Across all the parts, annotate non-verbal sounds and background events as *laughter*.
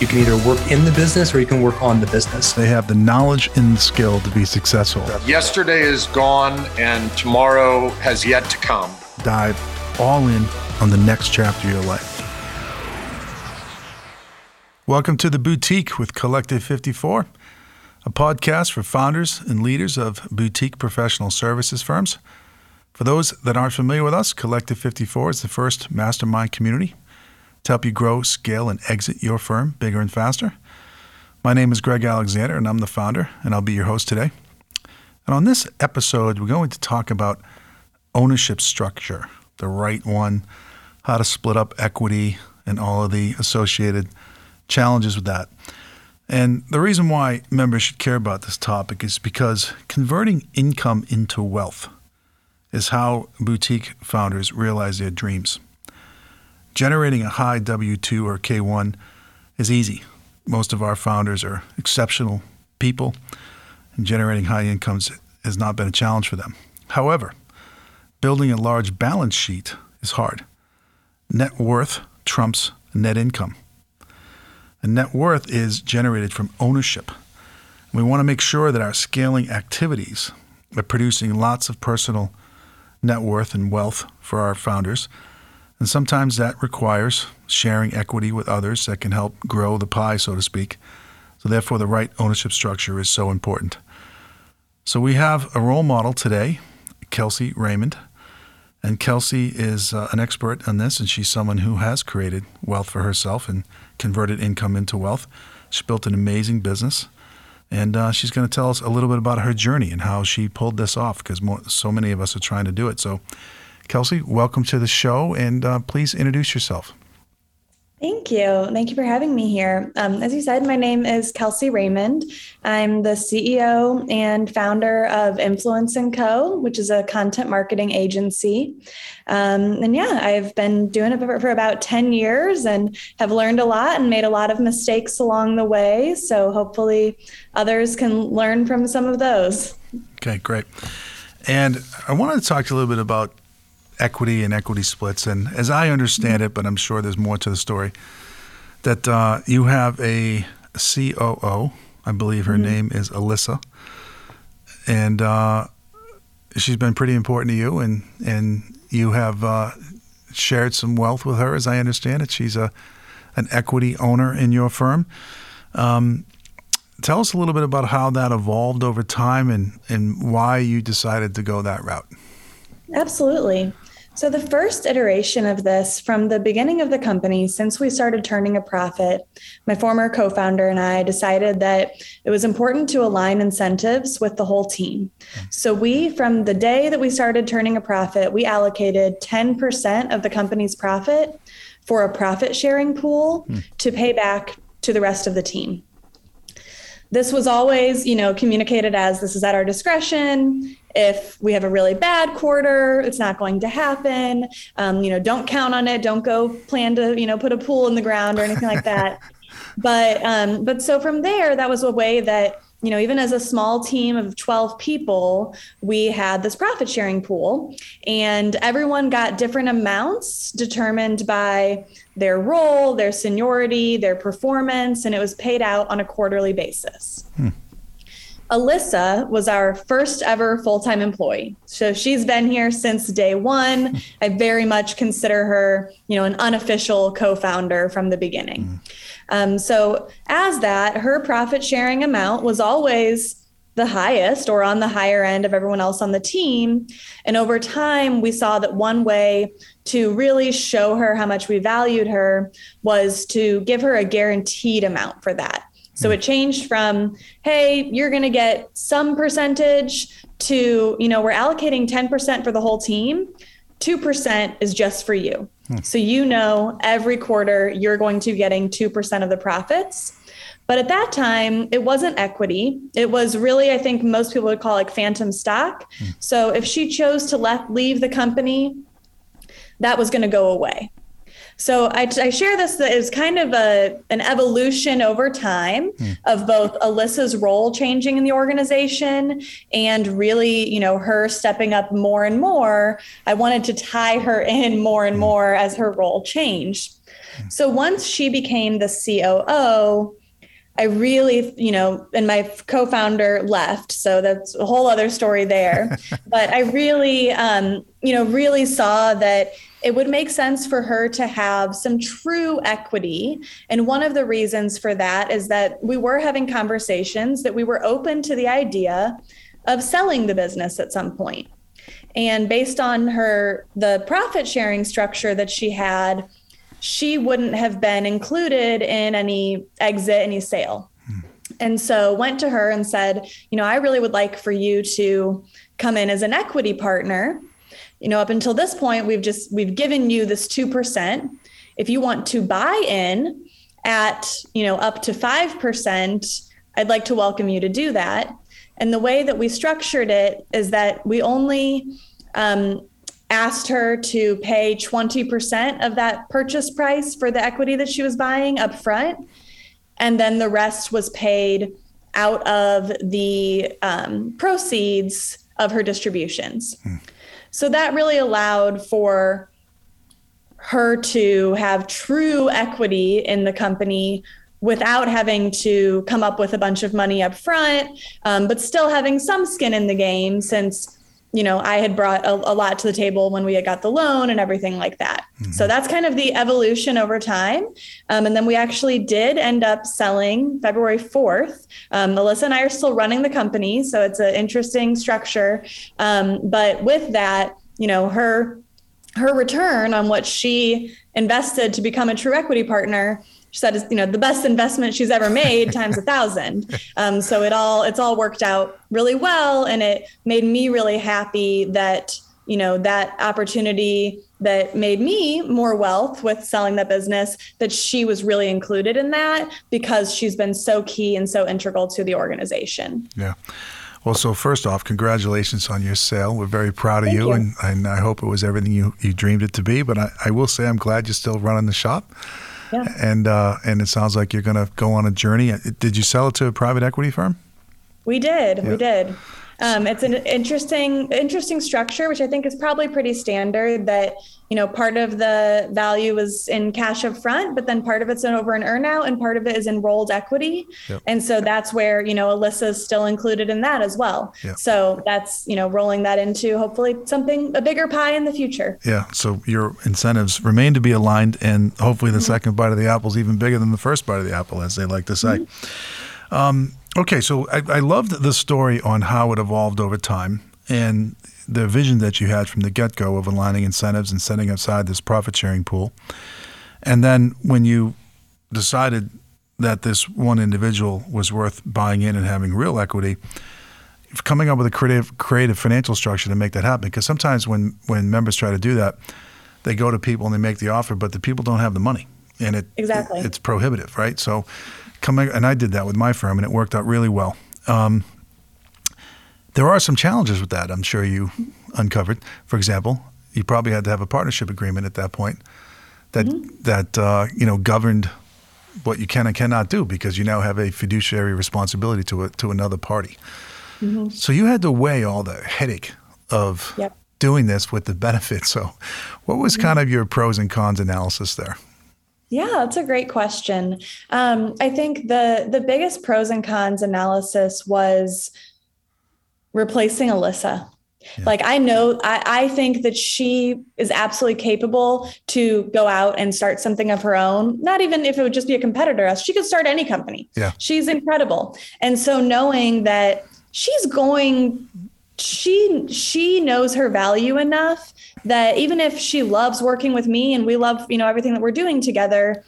You can either work in the business or you can work on the business. They have the knowledge and the skill to be successful. Yesterday is gone and tomorrow has yet to come. Dive all in on the next chapter of your life. Welcome to the Boutique with Collective 54, a podcast for founders and leaders of boutique professional services firms. For those that aren't familiar with us, Collective 54 is the first mastermind community to help you grow, scale, and exit your firm bigger and faster. My name is Greg Alexander, and I'm the founder, and I'll be your host today. And on this episode, we're going to talk about ownership structure, the right one, how to split up equity, and all of the associated challenges with that. And the reason why members should care about this topic is because converting income into wealth is how boutique founders realize their dreams. Generating a high W 2 or K 1 is easy. Most of our founders are exceptional people, and generating high incomes has not been a challenge for them. However, building a large balance sheet is hard. Net worth trumps net income. And net worth is generated from ownership. We want to make sure that our scaling activities are producing lots of personal net worth and wealth for our founders and sometimes that requires sharing equity with others that can help grow the pie, so to speak. So, therefore, the right ownership structure is so important. So, we have a role model today, Kelsey Raymond. And Kelsey is uh, an expert on this, and she's someone who has created wealth for herself and converted income into wealth. She built an amazing business. And uh, she's going to tell us a little bit about her journey and how she pulled this off because so many of us are trying to do it. So, Kelsey, welcome to the show, and uh, please introduce yourself. Thank you. Thank you for having me here. Um, as you said, my name is Kelsey Raymond. I'm the CEO and founder of Influence & Co., which is a content marketing agency. Um, and yeah, I've been doing it for about 10 years and have learned a lot and made a lot of mistakes along the way. So hopefully others can learn from some of those. Okay, great. And I wanted to talk to you a little bit about equity and equity splits. And as I understand it, but I'm sure there's more to the story, that uh, you have a COO. I believe her mm-hmm. name is Alyssa, and uh, she's been pretty important to you, and and you have uh, shared some wealth with her, as I understand it. She's a an equity owner in your firm. Um, tell us a little bit about how that evolved over time and and why you decided to go that route. Absolutely. So, the first iteration of this from the beginning of the company, since we started turning a profit, my former co founder and I decided that it was important to align incentives with the whole team. So, we, from the day that we started turning a profit, we allocated 10% of the company's profit for a profit sharing pool mm. to pay back to the rest of the team this was always you know communicated as this is at our discretion. If we have a really bad quarter it's not going to happen. Um, you know don't count on it. Don't go plan to you know put a pool in the ground or anything like that. *laughs* But um, but so from there that was a way that you know even as a small team of 12 people we had this profit sharing pool and everyone got different amounts determined by their role their seniority their performance and it was paid out on a quarterly basis hmm. Alyssa was our first ever full time employee. So she's been here since day one. I very much consider her, you know, an unofficial co founder from the beginning. Mm. Um, so, as that, her profit sharing amount was always the highest or on the higher end of everyone else on the team. And over time, we saw that one way to really show her how much we valued her was to give her a guaranteed amount for that. So hmm. it changed from, hey, you're going to get some percentage to, you know, we're allocating 10% for the whole team. 2% is just for you. Hmm. So you know every quarter you're going to be getting 2% of the profits. But at that time, it wasn't equity. It was really, I think most people would call it like phantom stock. Hmm. So if she chose to let leave the company, that was going to go away. So I, I share this that is kind of a an evolution over time mm. of both Alyssa's role changing in the organization and really, you know, her stepping up more and more. I wanted to tie her in more and hmm. more as her role changed. So once she became the COO, I really, you know, and my co founder left. So that's a whole other story there. *laughs* but I really, um, you know, really saw that it would make sense for her to have some true equity. And one of the reasons for that is that we were having conversations that we were open to the idea of selling the business at some point. And based on her, the profit sharing structure that she had, she wouldn't have been included in any exit, any sale. Hmm. And so went to her and said, you know, I really would like for you to come in as an equity partner. You know, up until this point, we've just we've given you this 2%. If you want to buy in at, you know, up to 5%, I'd like to welcome you to do that. And the way that we structured it is that we only um, asked her to pay 20% of that purchase price for the equity that she was buying up front. And then the rest was paid out of the um, proceeds of her distributions. Hmm. So that really allowed for her to have true equity in the company without having to come up with a bunch of money up front, um, but still having some skin in the game since you know I had brought a, a, lot to the table when we had got the loan and everything like that. Mm-hmm. So that's kind of the evolution over time. Um, and then we actually did end up selling February 4th. Um, Melissa and I are still running the company, so it's an interesting structure. Um, but with that, you know, her her return on what she invested to become a true equity partner she said is you know the best investment she's ever made times a thousand *laughs* um, so it all it's all worked out really well and it made me really happy that you know that opportunity that made me more wealth with selling that business that she was really included in that because she's been so key and so integral to the organization yeah well, so first off, congratulations on your sale. We're very proud of you, you, And, and I hope it was everything you, you dreamed it to be. But I, I will say I'm glad you're still running the shop. Yeah. And uh, and it sounds like you're going to go on a journey. Did you sell it to a private equity firm? We did. Yeah. We did. Um, it's an interesting interesting structure, which I think is probably pretty standard. That you know, part of the value is in cash up front, but then part of it's an over an earnout, and part of it is enrolled equity. Yep. And so that's where you know Alyssa is still included in that as well. Yep. So that's you know rolling that into hopefully something a bigger pie in the future. Yeah. So your incentives remain to be aligned, and hopefully the mm-hmm. second bite of the apple is even bigger than the first bite of the apple, as they like to say. Mm-hmm. Um, Okay, so I, I loved the story on how it evolved over time and the vision that you had from the get go of aligning incentives and setting aside this profit sharing pool. And then when you decided that this one individual was worth buying in and having real equity, coming up with a creative creative financial structure to make that happen. Because sometimes when when members try to do that, they go to people and they make the offer, but the people don't have the money, and it exactly it, it's prohibitive, right? So coming, and I did that with my firm, and it worked out really well. Um, there are some challenges with that. I'm sure you uncovered. For example, you probably had to have a partnership agreement at that point that mm-hmm. that uh, you know governed what you can and cannot do because you now have a fiduciary responsibility to a, to another party. Mm-hmm. So you had to weigh all the headache of yep. doing this with the benefits. *laughs* So, what was mm-hmm. kind of your pros and cons analysis there? Yeah, that's a great question. Um, I think the the biggest pros and cons analysis was replacing Alyssa. Yeah. Like I know, I, I think that she is absolutely capable to go out and start something of her own. Not even if it would just be a competitor, she could start any company. Yeah, she's incredible. And so knowing that she's going, she she knows her value enough that even if she loves working with me and we love, you know, everything that we're doing together,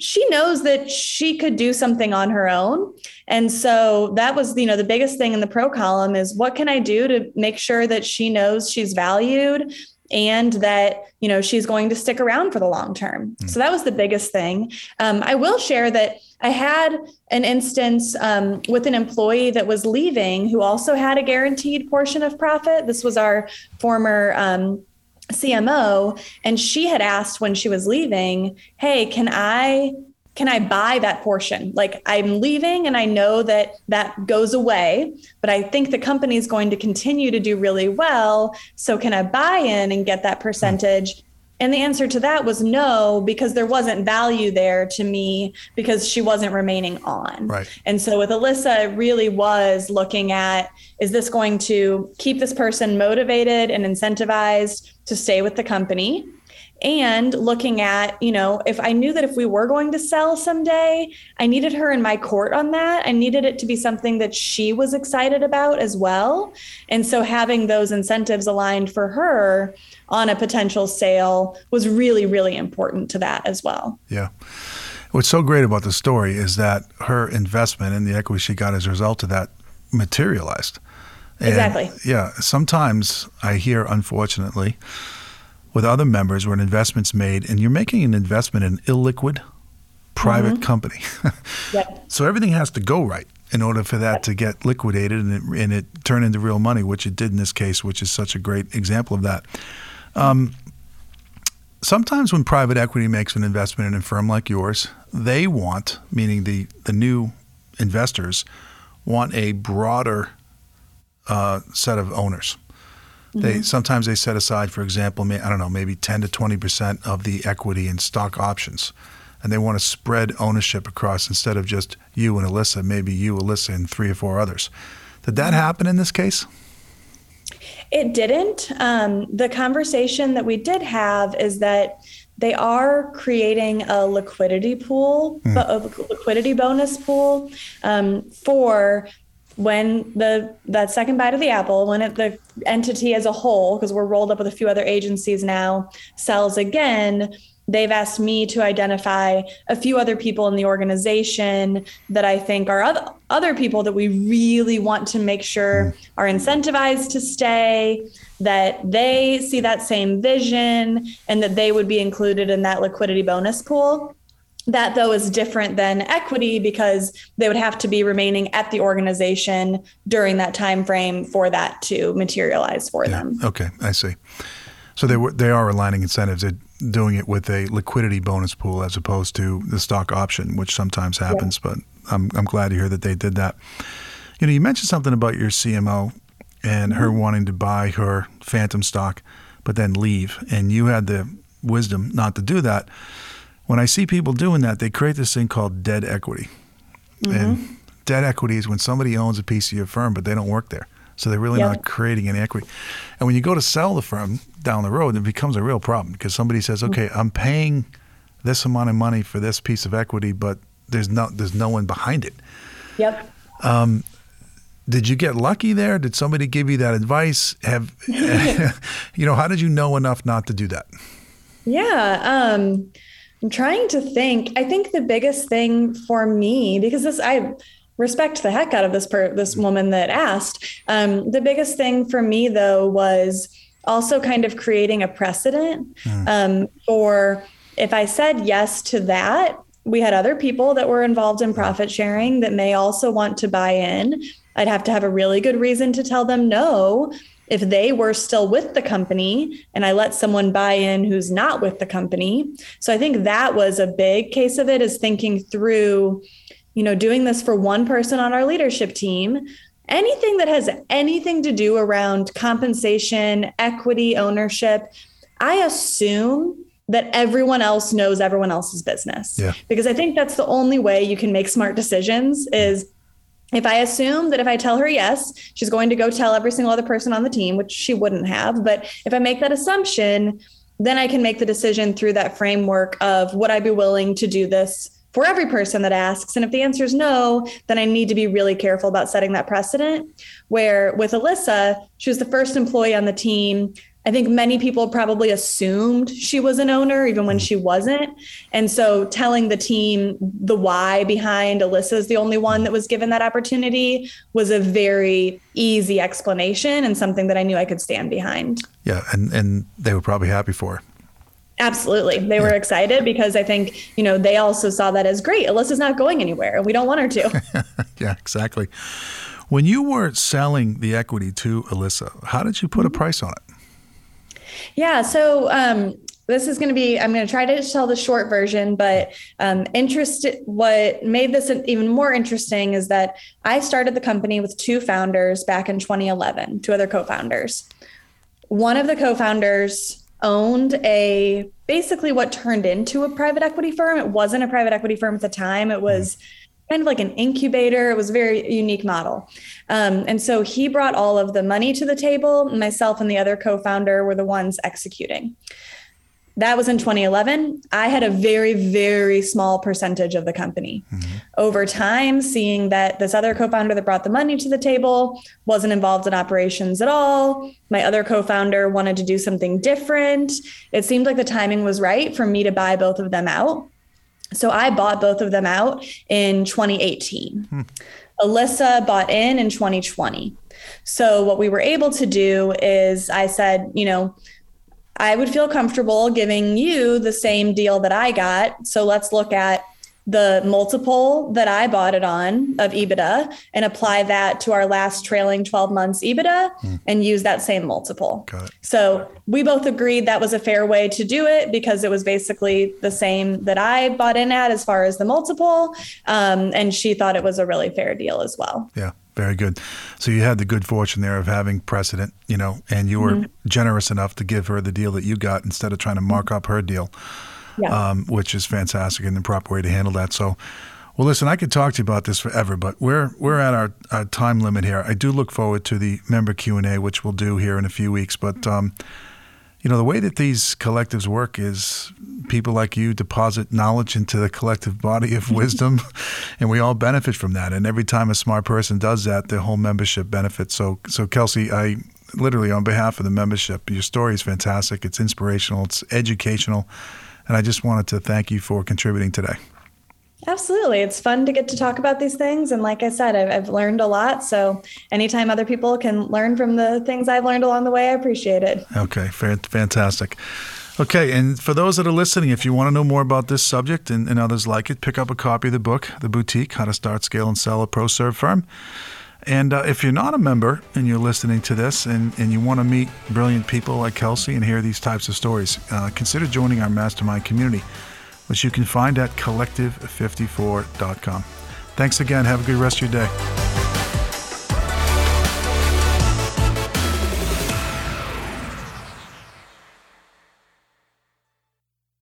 she knows that she could do something on her own. And so that was, you know, the biggest thing in the pro column is what can I do to make sure that she knows she's valued and that you know she's going to stick around for the long term. Mm. so that was the biggest thing. Um, i will share that i had an instance um, with an employee that was leaving who also had a guaranteed portion of profit. This was our former um, CMO and she had asked when she was leaving, "Hey, can I can I buy that portion? Like I'm leaving and I know that that goes away, but I think the company is going to continue to do really well, so can I buy in and get that percentage?" And the answer to that was no, because there wasn't value there to me because she wasn't remaining on. Right. And so with Alyssa, it really was looking at is this going to keep this person motivated and incentivized to stay with the company? And looking at you know if i knew that if we were going to sell someday i needed her in my court on that. I needed it to be something that she was excited about as well. And so having those incentives aligned for her on a potential sale was really really important to that as well. Yeah. What's so great about the story is that her investment and the equity she got as a result of that materialized. And exactly. yeah sometimes i hear unfortunately with other members where an investment's made and you're making an investment in illiquid private mm-hmm. company. *laughs* yep. So everything has to go right in order for that to get liquidated and it, and it turn into real money, which it did in this case, which is such a great example of that. Um, sometimes when private equity makes an investment in a firm like yours, they want, meaning the, the new investors, want a broader uh, set of owners. They mm-hmm. sometimes they set aside, for example, I don't know, maybe 10 to 20 percent of the equity in stock options, and they want to spread ownership across instead of just you and Alyssa, maybe you, Alyssa, and three or four others. Did that mm-hmm. happen in this case? It didn't. Um, the conversation that we did have is that they are creating a liquidity pool, mm. a liquidity bonus pool um, for when the that second bite of the apple, when it, the entity as a whole, because we're rolled up with a few other agencies now, sells again, they've asked me to identify a few other people in the organization that I think are other, other people that we really want to make sure are incentivized to stay, that they see that same vision, and that they would be included in that liquidity bonus pool. That though is different than equity because they would have to be remaining at the organization during that time frame for that to materialize for yeah. them. Okay, I see. So they were, they are aligning incentives. They're doing it with a liquidity bonus pool as opposed to the stock option, which sometimes happens. Yeah. But I'm I'm glad to hear that they did that. You know, you mentioned something about your CMO and mm-hmm. her wanting to buy her phantom stock, but then leave, and you had the wisdom not to do that when I see people doing that, they create this thing called dead equity. Mm-hmm. And dead equity is when somebody owns a piece of your firm, but they don't work there. So they're really yep. not creating any equity. And when you go to sell the firm down the road, it becomes a real problem because somebody says, mm-hmm. okay, I'm paying this amount of money for this piece of equity, but there's no there's no one behind it. Yep. Um, did you get lucky there? Did somebody give you that advice? Have *laughs* *laughs* you know? How did you know enough not to do that? Yeah. Um, I'm trying to think. I think the biggest thing for me, because this I respect the heck out of this per, this woman that asked. Um, the biggest thing for me though was also kind of creating a precedent mm. um, for if I said yes to that, we had other people that were involved in profit sharing that may also want to buy in. I'd have to have a really good reason to tell them no if they were still with the company and I let someone buy in who's not with the company. So I think that was a big case of it is thinking through, you know, doing this for one person on our leadership team. Anything that has anything to do around compensation, equity, ownership, I assume that everyone else knows everyone else's business. Yeah. Because I think that's the only way you can make smart decisions is if I assume that if I tell her yes, she's going to go tell every single other person on the team, which she wouldn't have. But if I make that assumption, then I can make the decision through that framework of would I be willing to do this for every person that asks? And if the answer is no, then I need to be really careful about setting that precedent. Where with Alyssa, she was the first employee on the team. I think many people probably assumed she was an owner, even when mm. she wasn't. And so telling the team the why behind Alyssa's the only one mm. that was given that opportunity was a very easy explanation and something that I knew I could stand behind. Yeah. And, and they were probably happy for her. Absolutely. They yeah. were excited because I think, you know, they also saw that as great. Alyssa's not going anywhere and we don't want her to. *laughs* yeah, exactly. When you were selling the equity to Alyssa, how did you put a price on it? Yeah. So um, this is going to be i'm going to try to tell the short version but um, interest what made this even more interesting is that i started the company with two founders back in 2011 two other co-founders one of the co-founders owned a basically what turned into a private equity firm. It wasn't a private equity firm at the time. It was kind of like an incubator. It was a very unique model. Um, and so he brought all of the money to the table. Myself and the other co founder were the ones executing. That was in 2011. I had a very, very small percentage of the company. Mm-hmm. Over time, seeing that this other co founder that brought the money to the table wasn't involved in operations at all, my other co founder wanted to do something different. It seemed like the timing was right for me to buy both of them out. So I bought both of them out in 2018. Hmm. Alyssa bought in in 2020. So what we were able to do is I said, you know, I would feel comfortable giving you the same deal that I got. So let's look at the multiple that I bought it on of EBITDA and apply that to our last trailing 12 months EBITDA mm. and use that same multiple. So we both agreed that was a fair way to do it because it was basically the same that I bought in at as far as the multiple. Um, and she thought it was a really fair deal as well. Yeah. Very good. So you had the good fortune there of having precedent, you know, and you were mm-hmm. generous enough to give her the deal that you got instead of trying to mark up her deal, yeah. um, which is fantastic and the proper way to handle that. So, well, listen, I could talk to you about this forever, but we're we're at our, our time limit here. I do look forward to the member Q and A, which we'll do here in a few weeks. But um, you know, the way that these collectives work is people like you deposit knowledge into the collective body of wisdom, *laughs* and we all benefit from that. And every time a smart person does that, the whole membership benefits. So, so Kelsey, I literally, on behalf of the membership, your story is fantastic. It's inspirational. It's educational, and I just wanted to thank you for contributing today. Absolutely. It's fun to get to talk about these things. And like I said, I've, I've, learned a lot. So anytime other people can learn from the things I've learned along the way, I appreciate it. Okay, fantastic. Okay, and for those that are listening, if you want to know more about this subject and, and others like it, pick up a copy of the book, The Boutique How to Start, Scale, and Sell a Pro Serve Firm. And uh, if you're not a member and you're listening to this and, and you want to meet brilliant people like Kelsey and hear these types of stories, uh, consider joining our mastermind community which you can find at collective54.com. Thanks again. Have a good rest of your day.